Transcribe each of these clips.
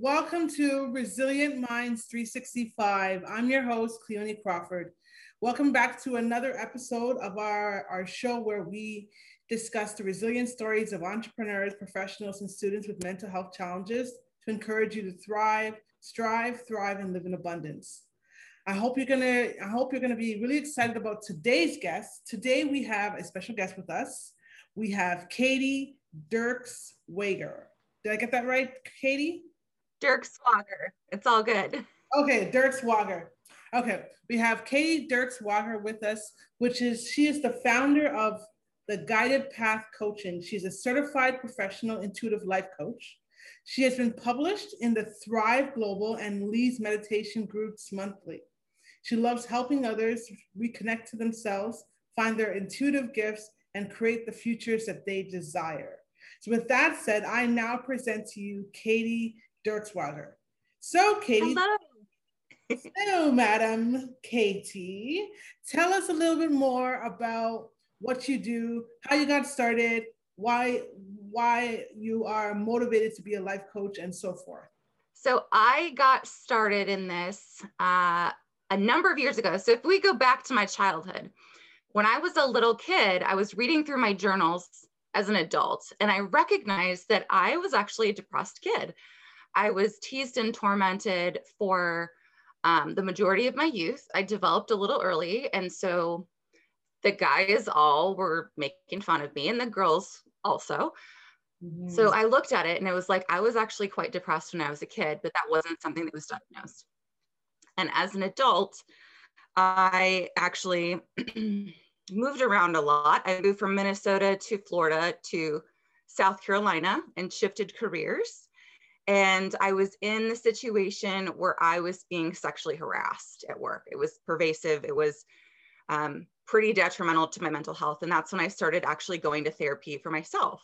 Welcome to Resilient Minds 365. I'm your host, Cleone Crawford. Welcome back to another episode of our, our show where we discuss the resilient stories of entrepreneurs, professionals, and students with mental health challenges to encourage you to thrive, strive, thrive, and live in abundance. I hope you're gonna, I hope you're gonna be really excited about today's guest. Today we have a special guest with us. We have Katie Dirks Wager. Did I get that right, Katie? Dirk Swager. It's all good. Okay, Dirk Swager. Okay, we have Katie Dirk Swager with us, which is she is the founder of the Guided Path Coaching. She's a certified professional intuitive life coach. She has been published in the Thrive Global and Lee's Meditation Groups Monthly. She loves helping others reconnect to themselves, find their intuitive gifts, and create the futures that they desire. So, with that said, I now present to you Katie Dirkswater. So, Katie. Hello. so, Madam Katie, tell us a little bit more about what you do, how you got started, why why you are motivated to be a life coach, and so forth. So, I got started in this uh, a number of years ago. So, if we go back to my childhood, when I was a little kid, I was reading through my journals as an adult, and I recognized that I was actually a depressed kid. I was teased and tormented for um, the majority of my youth. I developed a little early. And so the guys all were making fun of me and the girls also. Mm-hmm. So I looked at it and it was like I was actually quite depressed when I was a kid, but that wasn't something that was diagnosed. And as an adult, I actually moved around a lot. I moved from Minnesota to Florida to South Carolina and shifted careers and I was in the situation where I was being sexually harassed at work. It was pervasive. It was um, pretty detrimental to my mental health. And that's when I started actually going to therapy for myself.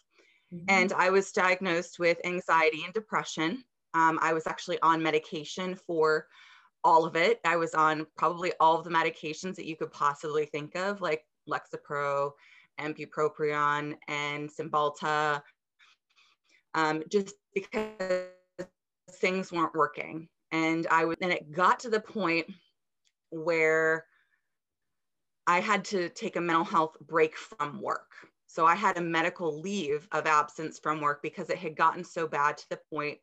Mm-hmm. And I was diagnosed with anxiety and depression. Um, I was actually on medication for all of it. I was on probably all of the medications that you could possibly think of, like Lexapro, Bupropion, and Cymbalta, um, just because things weren't working. And I would, and it got to the point where I had to take a mental health break from work. So I had a medical leave of absence from work because it had gotten so bad to the point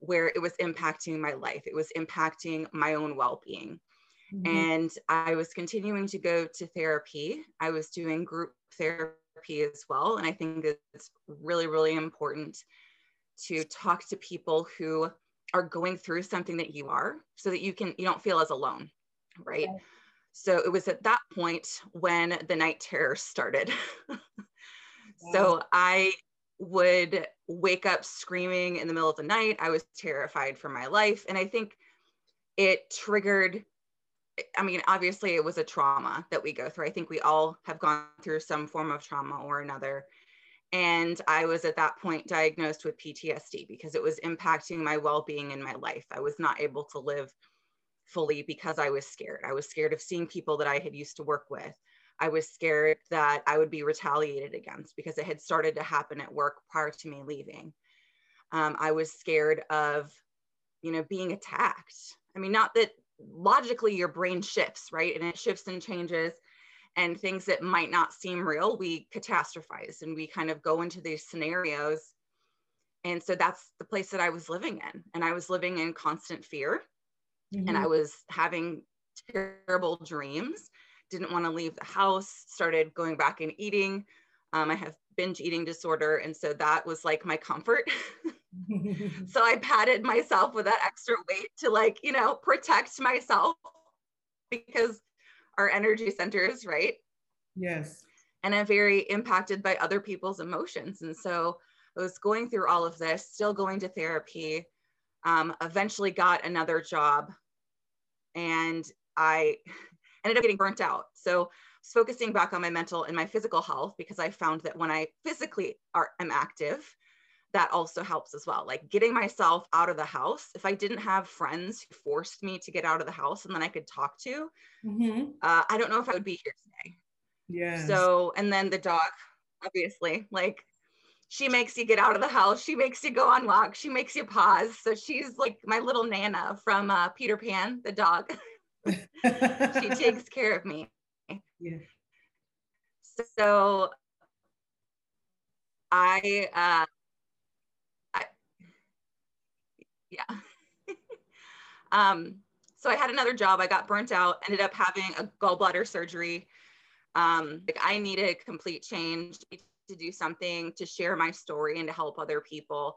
where it was impacting my life. It was impacting my own well being. Mm-hmm. And I was continuing to go to therapy. I was doing group therapy as well. And I think it's really, really important to talk to people who are going through something that you are so that you can you don't feel as alone right? Okay. so it was at that point when the night terror started. So i would wake up screaming in the middle of the night. I was terrified for my life. And i think it triggered i mean obviously it was a trauma that we go through i think we all have gone through some form of trauma or another and I was at that point diagnosed with PTSD because it was impacting my well being in my life. I was not able to live fully because I was scared. I was scared of seeing people that I had used to work with. I was scared that I would be retaliated against because it had started to happen at work prior to me leaving. Um, I was scared of, you know, being attacked. I mean, not that logically your brain shifts, right? And it shifts and changes and things that might not seem real, we catastrophize and we kind of go into these scenarios. And so that's the place that I was living in. And I was living in constant fear. Mm-hmm. And I was having terrible dreams, didn't want to leave the house, started going back and eating. Um, I have binge eating disorder. And so that was like my comfort. so I padded myself with that extra weight to like, you know, protect myself because our energy centers, right? Yes. And I'm very impacted by other people's emotions. And so I was going through all of this, still going to therapy. Um, eventually got another job and I ended up getting burnt out. So focusing back on my mental and my physical health because I found that when I physically are am active, that also helps as well. Like getting myself out of the house. If I didn't have friends who forced me to get out of the house and then I could talk to, mm-hmm. uh, I don't know if I would be here today. Yeah. So, and then the dog, obviously, like she makes you get out of the house. She makes you go on walks. She makes you pause. So she's like my little Nana from uh, Peter Pan, the dog. she takes care of me. Yeah. So I, uh, I yeah. um, so I had another job. I got burnt out, ended up having a gallbladder surgery. Um, like I needed a complete change to do something to share my story and to help other people.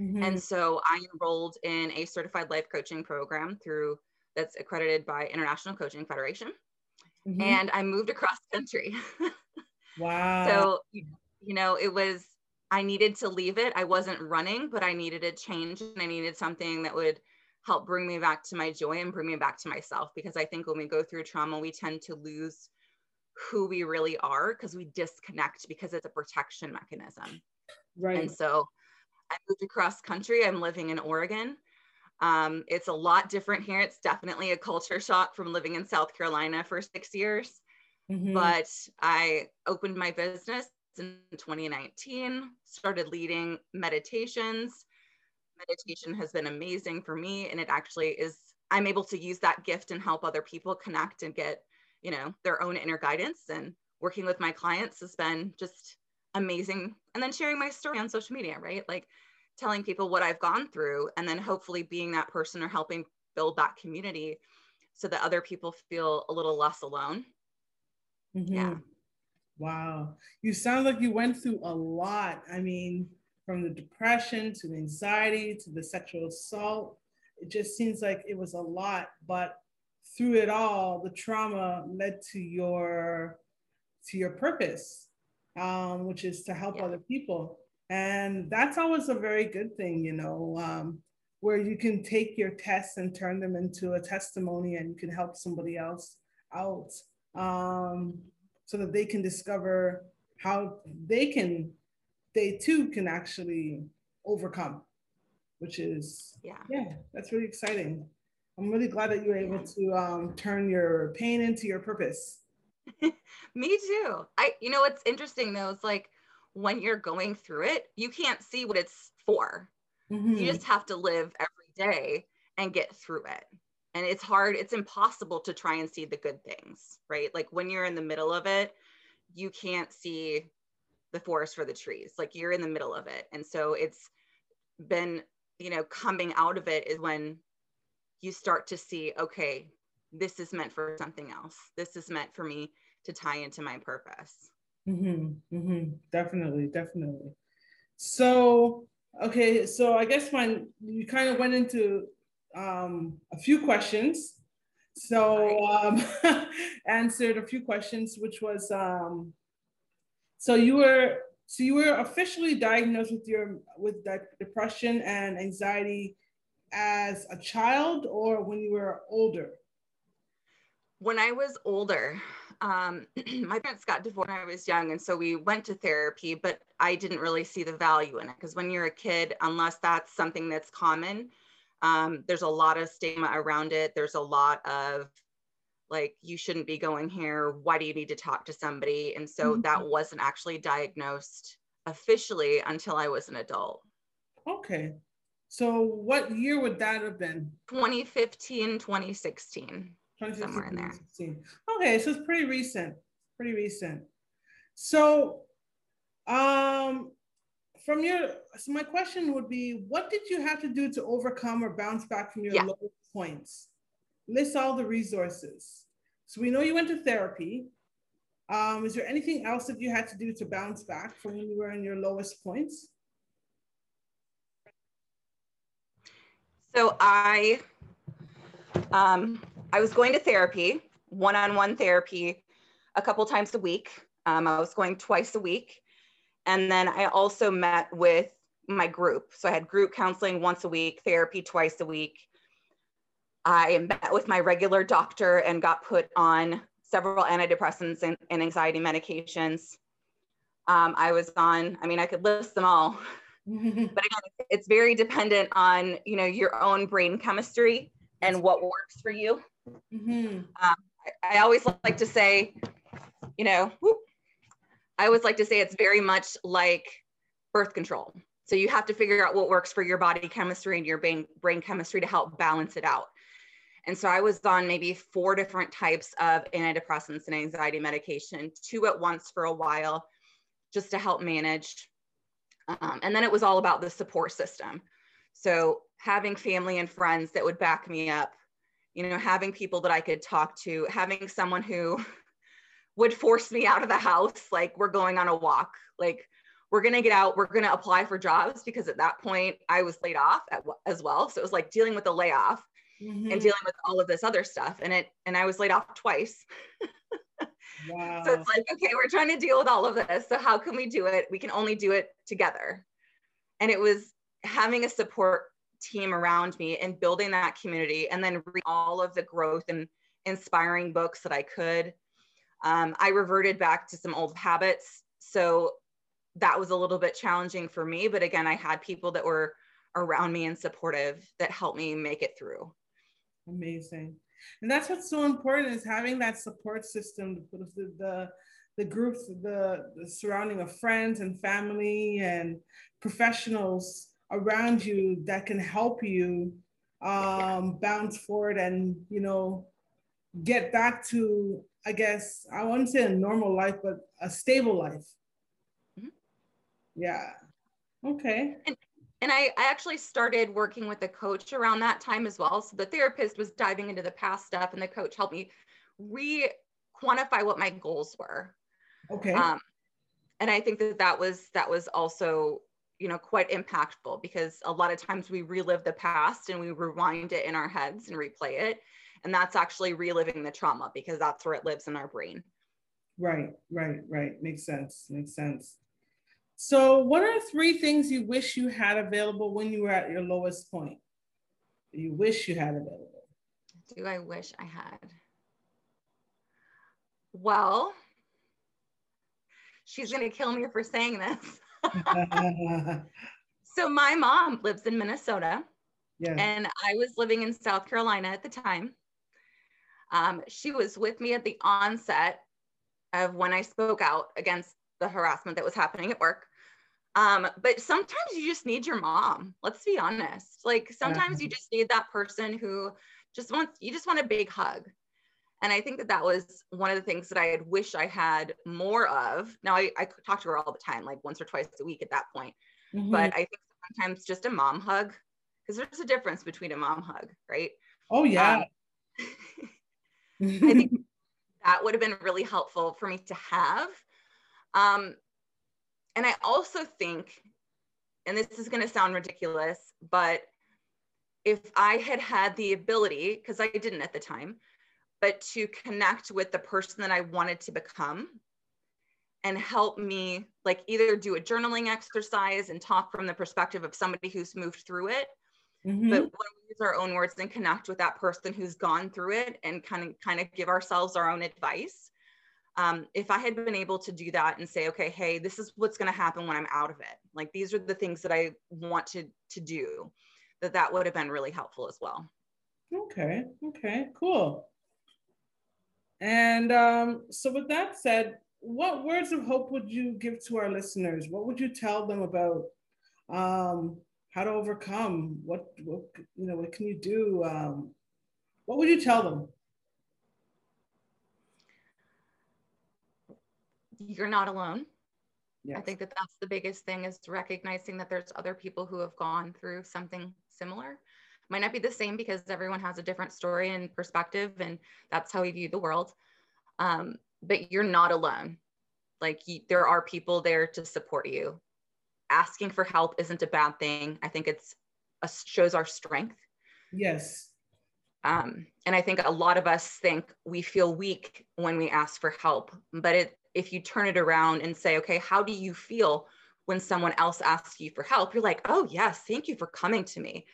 Mm-hmm. And so I enrolled in a certified life coaching program through that's accredited by International Coaching Federation. Mm-hmm. And I moved across country. wow. So, you know, it was, I needed to leave it. I wasn't running, but I needed a change and I needed something that would help bring me back to my joy and bring me back to myself. Because I think when we go through trauma, we tend to lose who we really are because we disconnect because it's a protection mechanism. Right. And so I moved across country. I'm living in Oregon. Um, it's a lot different here. It's definitely a culture shock from living in South Carolina for six years. Mm-hmm. But I opened my business in 2019, started leading meditations. Meditation has been amazing for me. And it actually is, I'm able to use that gift and help other people connect and get, you know, their own inner guidance. And working with my clients has been just amazing. And then sharing my story on social media, right? Like telling people what I've gone through and then hopefully being that person or helping build that community so that other people feel a little less alone. Mm-hmm. Yeah. Wow. You sound like you went through a lot. I mean, from the depression to the anxiety to the sexual assault, it just seems like it was a lot, but through it all, the trauma led to your to your purpose, um, which is to help yeah. other people. And that's always a very good thing, you know, um, where you can take your tests and turn them into a testimony and you can help somebody else out um, so that they can discover how they can, they too can actually overcome, which is, yeah, yeah, that's really exciting. I'm really glad that you were able to um, turn your pain into your purpose. Me too. I, you know, what's interesting though, it's like, when you're going through it, you can't see what it's for. Mm-hmm. You just have to live every day and get through it. And it's hard, it's impossible to try and see the good things, right? Like when you're in the middle of it, you can't see the forest for the trees. Like you're in the middle of it. And so it's been, you know, coming out of it is when you start to see, okay, this is meant for something else. This is meant for me to tie into my purpose. Mm-hmm, mm-hmm. Definitely, definitely. So, okay, so I guess when you kind of went into um, a few questions, so um, answered a few questions, which was um, so you were so you were officially diagnosed with your with depression and anxiety as a child or when you were older? When I was older, um, my parents got divorced when I was young, and so we went to therapy, but I didn't really see the value in it because when you're a kid, unless that's something that's common, um, there's a lot of stigma around it. There's a lot of like, you shouldn't be going here. Why do you need to talk to somebody? And so mm-hmm. that wasn't actually diagnosed officially until I was an adult. Okay. So what year would that have been? 2015, 2016 somewhere in there. Okay, so it's pretty recent. Pretty recent. So, um, from your so my question would be, what did you have to do to overcome or bounce back from your yeah. low points? List all the resources. So we know you went to therapy. Um, is there anything else that you had to do to bounce back from when you were in your lowest points? So I um, I was going to therapy, one on one therapy, a couple times a week. Um, I was going twice a week. And then I also met with my group. So I had group counseling once a week, therapy twice a week. I met with my regular doctor and got put on several antidepressants and, and anxiety medications. Um, I was on, I mean, I could list them all, but again, it's very dependent on, you know, your own brain chemistry and what works for you. Mm-hmm. Um, I, I, always like to say, you know, I always like to say it's very much like birth control. So you have to figure out what works for your body chemistry and your brain, brain chemistry to help balance it out. And so I was on maybe four different types of antidepressants and anxiety medication, two at once for a while, just to help manage. Um, and then it was all about the support system. So having family and friends that would back me up, you know, having people that I could talk to, having someone who would force me out of the house, like we're going on a walk, like we're going to get out, we're going to apply for jobs because at that point I was laid off at, as well. So it was like dealing with the layoff mm-hmm. and dealing with all of this other stuff. And it, and I was laid off twice. wow. So it's like, okay, we're trying to deal with all of this. So how can we do it? We can only do it together. And it was having a support team around me and building that community and then read all of the growth and inspiring books that I could. Um, I reverted back to some old habits. So that was a little bit challenging for me. But again, I had people that were around me and supportive that helped me make it through. Amazing. And that's what's so important is having that support system, the, the, the groups, the, the surrounding of friends and family and professionals around you that can help you um, bounce forward and, you know, get back to, I guess, I wouldn't say a normal life, but a stable life. Mm-hmm. Yeah. Okay. And, and I, I actually started working with a coach around that time as well. So the therapist was diving into the past stuff, and the coach helped me re quantify what my goals were. Okay. Um, and I think that that was that was also you know quite impactful because a lot of times we relive the past and we rewind it in our heads and replay it, and that's actually reliving the trauma because that's where it lives in our brain. Right, right, right. Makes sense. Makes sense. So, what are three things you wish you had available when you were at your lowest point? You wish you had available. Do I wish I had? Well, she's going to kill me for saying this. so, my mom lives in Minnesota. Yeah. And I was living in South Carolina at the time. Um, she was with me at the onset of when I spoke out against the harassment that was happening at work. Um, but sometimes you just need your mom. Let's be honest. Like sometimes you just need that person who just wants, you just want a big hug. And I think that that was one of the things that I had wished I had more of. Now I, I talk to her all the time, like once or twice a week at that point. Mm-hmm. But I think sometimes just a mom hug, because there's a difference between a mom hug, right? Oh yeah. Um, I think that would have been really helpful for me to have. Um, and I also think, and this is going to sound ridiculous, but if I had had the ability, because I didn't at the time, but to connect with the person that I wanted to become and help me, like either do a journaling exercise and talk from the perspective of somebody who's moved through it, mm-hmm. but when we use our own words and connect with that person who's gone through it and kind of kind of give ourselves our own advice um, if I had been able to do that and say, okay, hey, this is what's going to happen when I'm out of it. Like these are the things that I want to to do. That that would have been really helpful as well. Okay. Okay. Cool. And um, so, with that said, what words of hope would you give to our listeners? What would you tell them about um, how to overcome? What, what you know? What can you do? Um, what would you tell them? you're not alone. Yes. I think that that's the biggest thing is recognizing that there's other people who have gone through something similar. Might not be the same because everyone has a different story and perspective, and that's how we view the world. Um, but you're not alone. Like you, there are people there to support you. Asking for help isn't a bad thing. I think it's a, shows our strength. Yes. Um, and I think a lot of us think we feel weak when we ask for help, but it if you turn it around and say, okay, how do you feel when someone else asks you for help, you're like, oh, yes, thank you for coming to me.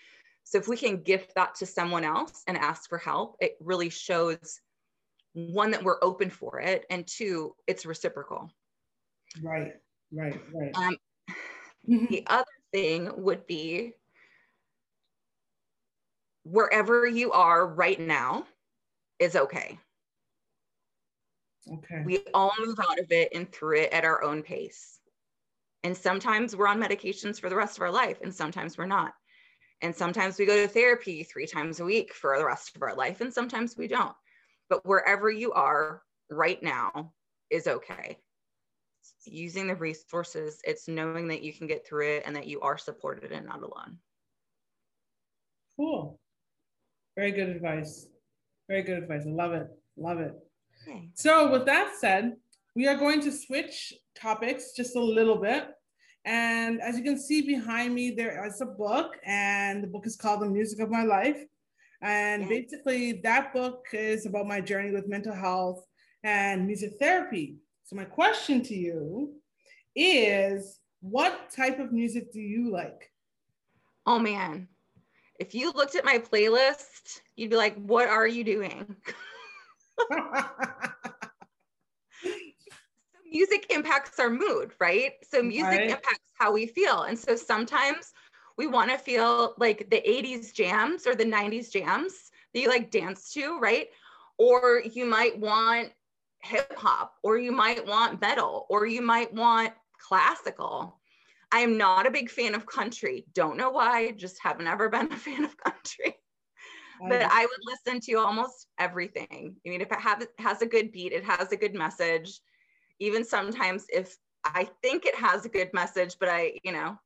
So if we can gift that to someone else and ask for help, it really shows one that we're open for it, and two, it's reciprocal. Right, right, right. Um, mm-hmm. the other thing would be wherever you are right now is okay. Okay. We all move out of it and through it at our own pace. And sometimes we're on medications for the rest of our life, and sometimes we're not. And sometimes we go to therapy three times a week for the rest of our life, and sometimes we don't. But wherever you are right now is okay. Using the resources, it's knowing that you can get through it and that you are supported and not alone. Cool. Very good advice. Very good advice. I love it. Love it. Okay. So, with that said, we are going to switch topics just a little bit. And as you can see behind me, there is a book, and the book is called The Music of My Life. And yeah. basically, that book is about my journey with mental health and music therapy. So, my question to you is what type of music do you like? Oh, man. If you looked at my playlist, you'd be like, what are you doing? music impacts our mood, right? So music right. impacts how we feel. And so sometimes we want to feel like the 80s jams or the 90s jams that you like dance to, right? Or you might want hip hop, or you might want metal, or you might want classical. I am not a big fan of country. Don't know why, just haven't ever been a fan of country. but I would listen to almost everything. I mean, if it have, has a good beat, it has a good message. Even sometimes if I think it has a good message, but I, you know,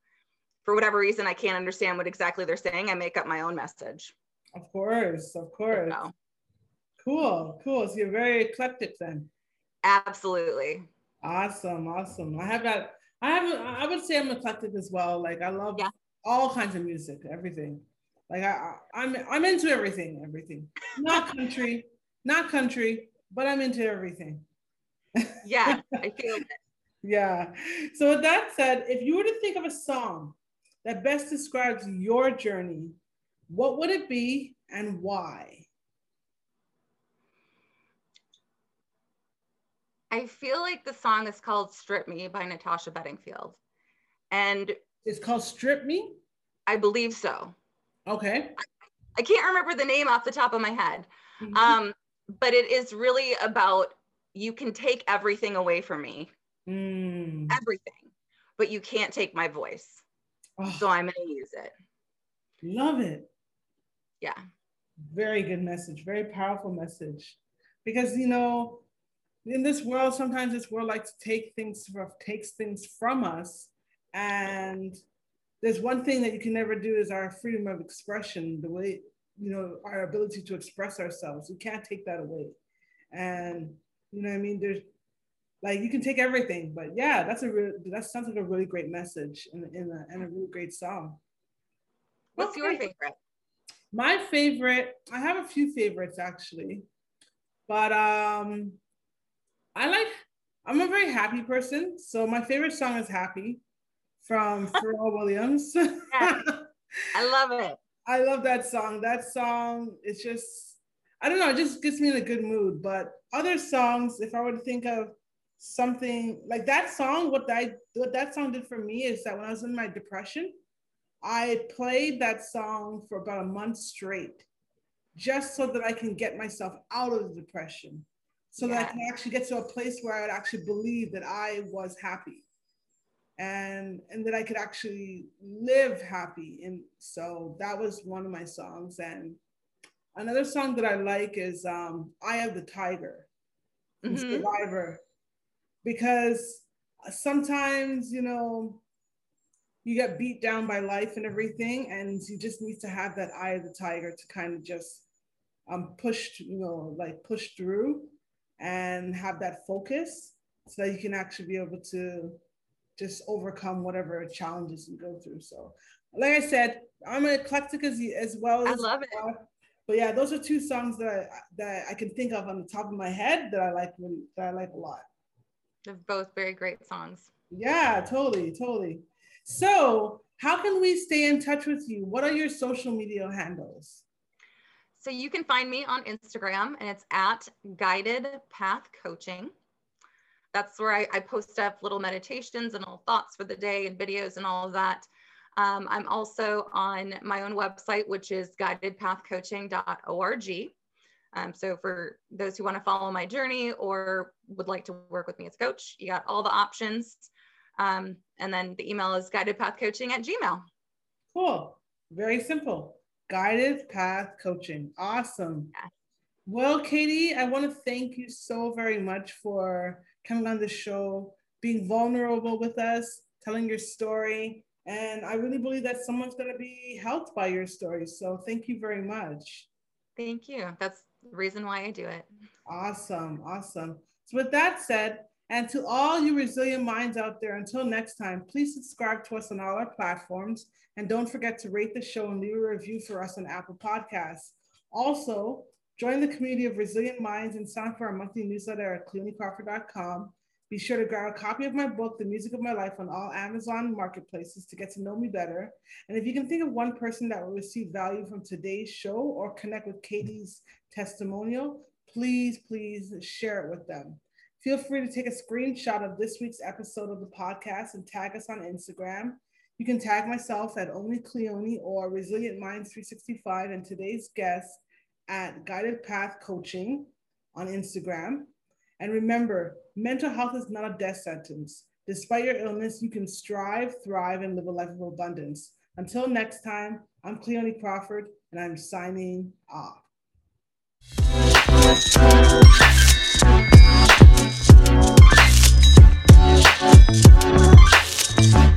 for whatever reason, I can't understand what exactly they're saying. I make up my own message. Of course, of course. So. Cool, cool. So you're very eclectic then. Absolutely. Awesome, awesome. I have that. I have. I would say I'm eclectic as well. Like I love yeah. all kinds of music, everything. Like I, I'm, I'm into everything, everything. Not country, not country, but I'm into everything. Yeah, I feel it. yeah. So with that said, if you were to think of a song that best describes your journey, what would it be and why? I feel like the song is called Strip Me by Natasha Bedingfield. And it's called Strip Me? I believe so. Okay. I, I can't remember the name off the top of my head. Mm-hmm. Um, but it is really about you can take everything away from me. Mm. Everything. But you can't take my voice. Oh. So I'm going to use it. Love it. Yeah. Very good message. Very powerful message. Because, you know, in this world, sometimes this world likes to take things takes things from us. And there's one thing that you can never do is our freedom of expression, the way, you know, our ability to express ourselves. You can't take that away. And, you know I mean? There's like you can take everything, but yeah, that's a real that sounds like a really great message and in a, and a really great song. What's your favorite? My favorite, I have a few favorites actually, but um, I like. I'm a very happy person, so my favorite song is "Happy" from Pharrell Williams. yeah. I love it. I love that song. That song it's just, I don't know, it just gets me in a good mood. But other songs, if I were to think of something like that song, what that what that song did for me is that when I was in my depression, I played that song for about a month straight, just so that I can get myself out of the depression, so yeah. that I can actually get to a place where I would actually believe that I was happy, and and that I could actually live happy. And so that was one of my songs. And another song that I like is um, "Eye of the Tiger." Mm-hmm. Survivor because sometimes, you know, you get beat down by life and everything, and you just need to have that eye of the tiger to kind of just um, push, you know, like push through and have that focus so that you can actually be able to just overcome whatever challenges you go through. So, like I said, I'm an eclectic as, as well. As I love it. But yeah, those are two songs that I, that I can think of on the top of my head that I like really, that I like a lot. They're both very great songs. Yeah, totally, totally. So, how can we stay in touch with you? What are your social media handles? So, you can find me on Instagram and it's at Guided Path Coaching. That's where I, I post up little meditations and little thoughts for the day and videos and all of that. Um, I'm also on my own website, which is guidedpathcoaching.org. Um, so for those who want to follow my journey or would like to work with me as a coach, you got all the options. Um, and then the email is guidedpathcoaching at gmail. Cool. Very simple. Guided Path Coaching. Awesome. Yeah. Well, Katie, I want to thank you so very much for coming on the show, being vulnerable with us, telling your story. And I really believe that someone's going to be helped by your story. So thank you very much. Thank you. That's the reason why I do it. Awesome. Awesome. So, with that said, and to all you resilient minds out there, until next time, please subscribe to us on all our platforms. And don't forget to rate the show and leave a review for us on Apple Podcasts. Also, join the community of resilient minds and sign up for our monthly newsletter at cleonecrawford.com. Be sure to grab a copy of my book, The Music of My Life, on all Amazon marketplaces to get to know me better. And if you can think of one person that will receive value from today's show or connect with Katie's testimonial, please, please share it with them. Feel free to take a screenshot of this week's episode of the podcast and tag us on Instagram. You can tag myself at Only Cleone or Resilient Minds 365 and today's guest at Guided Path Coaching on Instagram. And remember, mental health is not a death sentence. Despite your illness, you can strive, thrive, and live a life of abundance. Until next time, I'm Cleone Crawford, and I'm signing off. Thank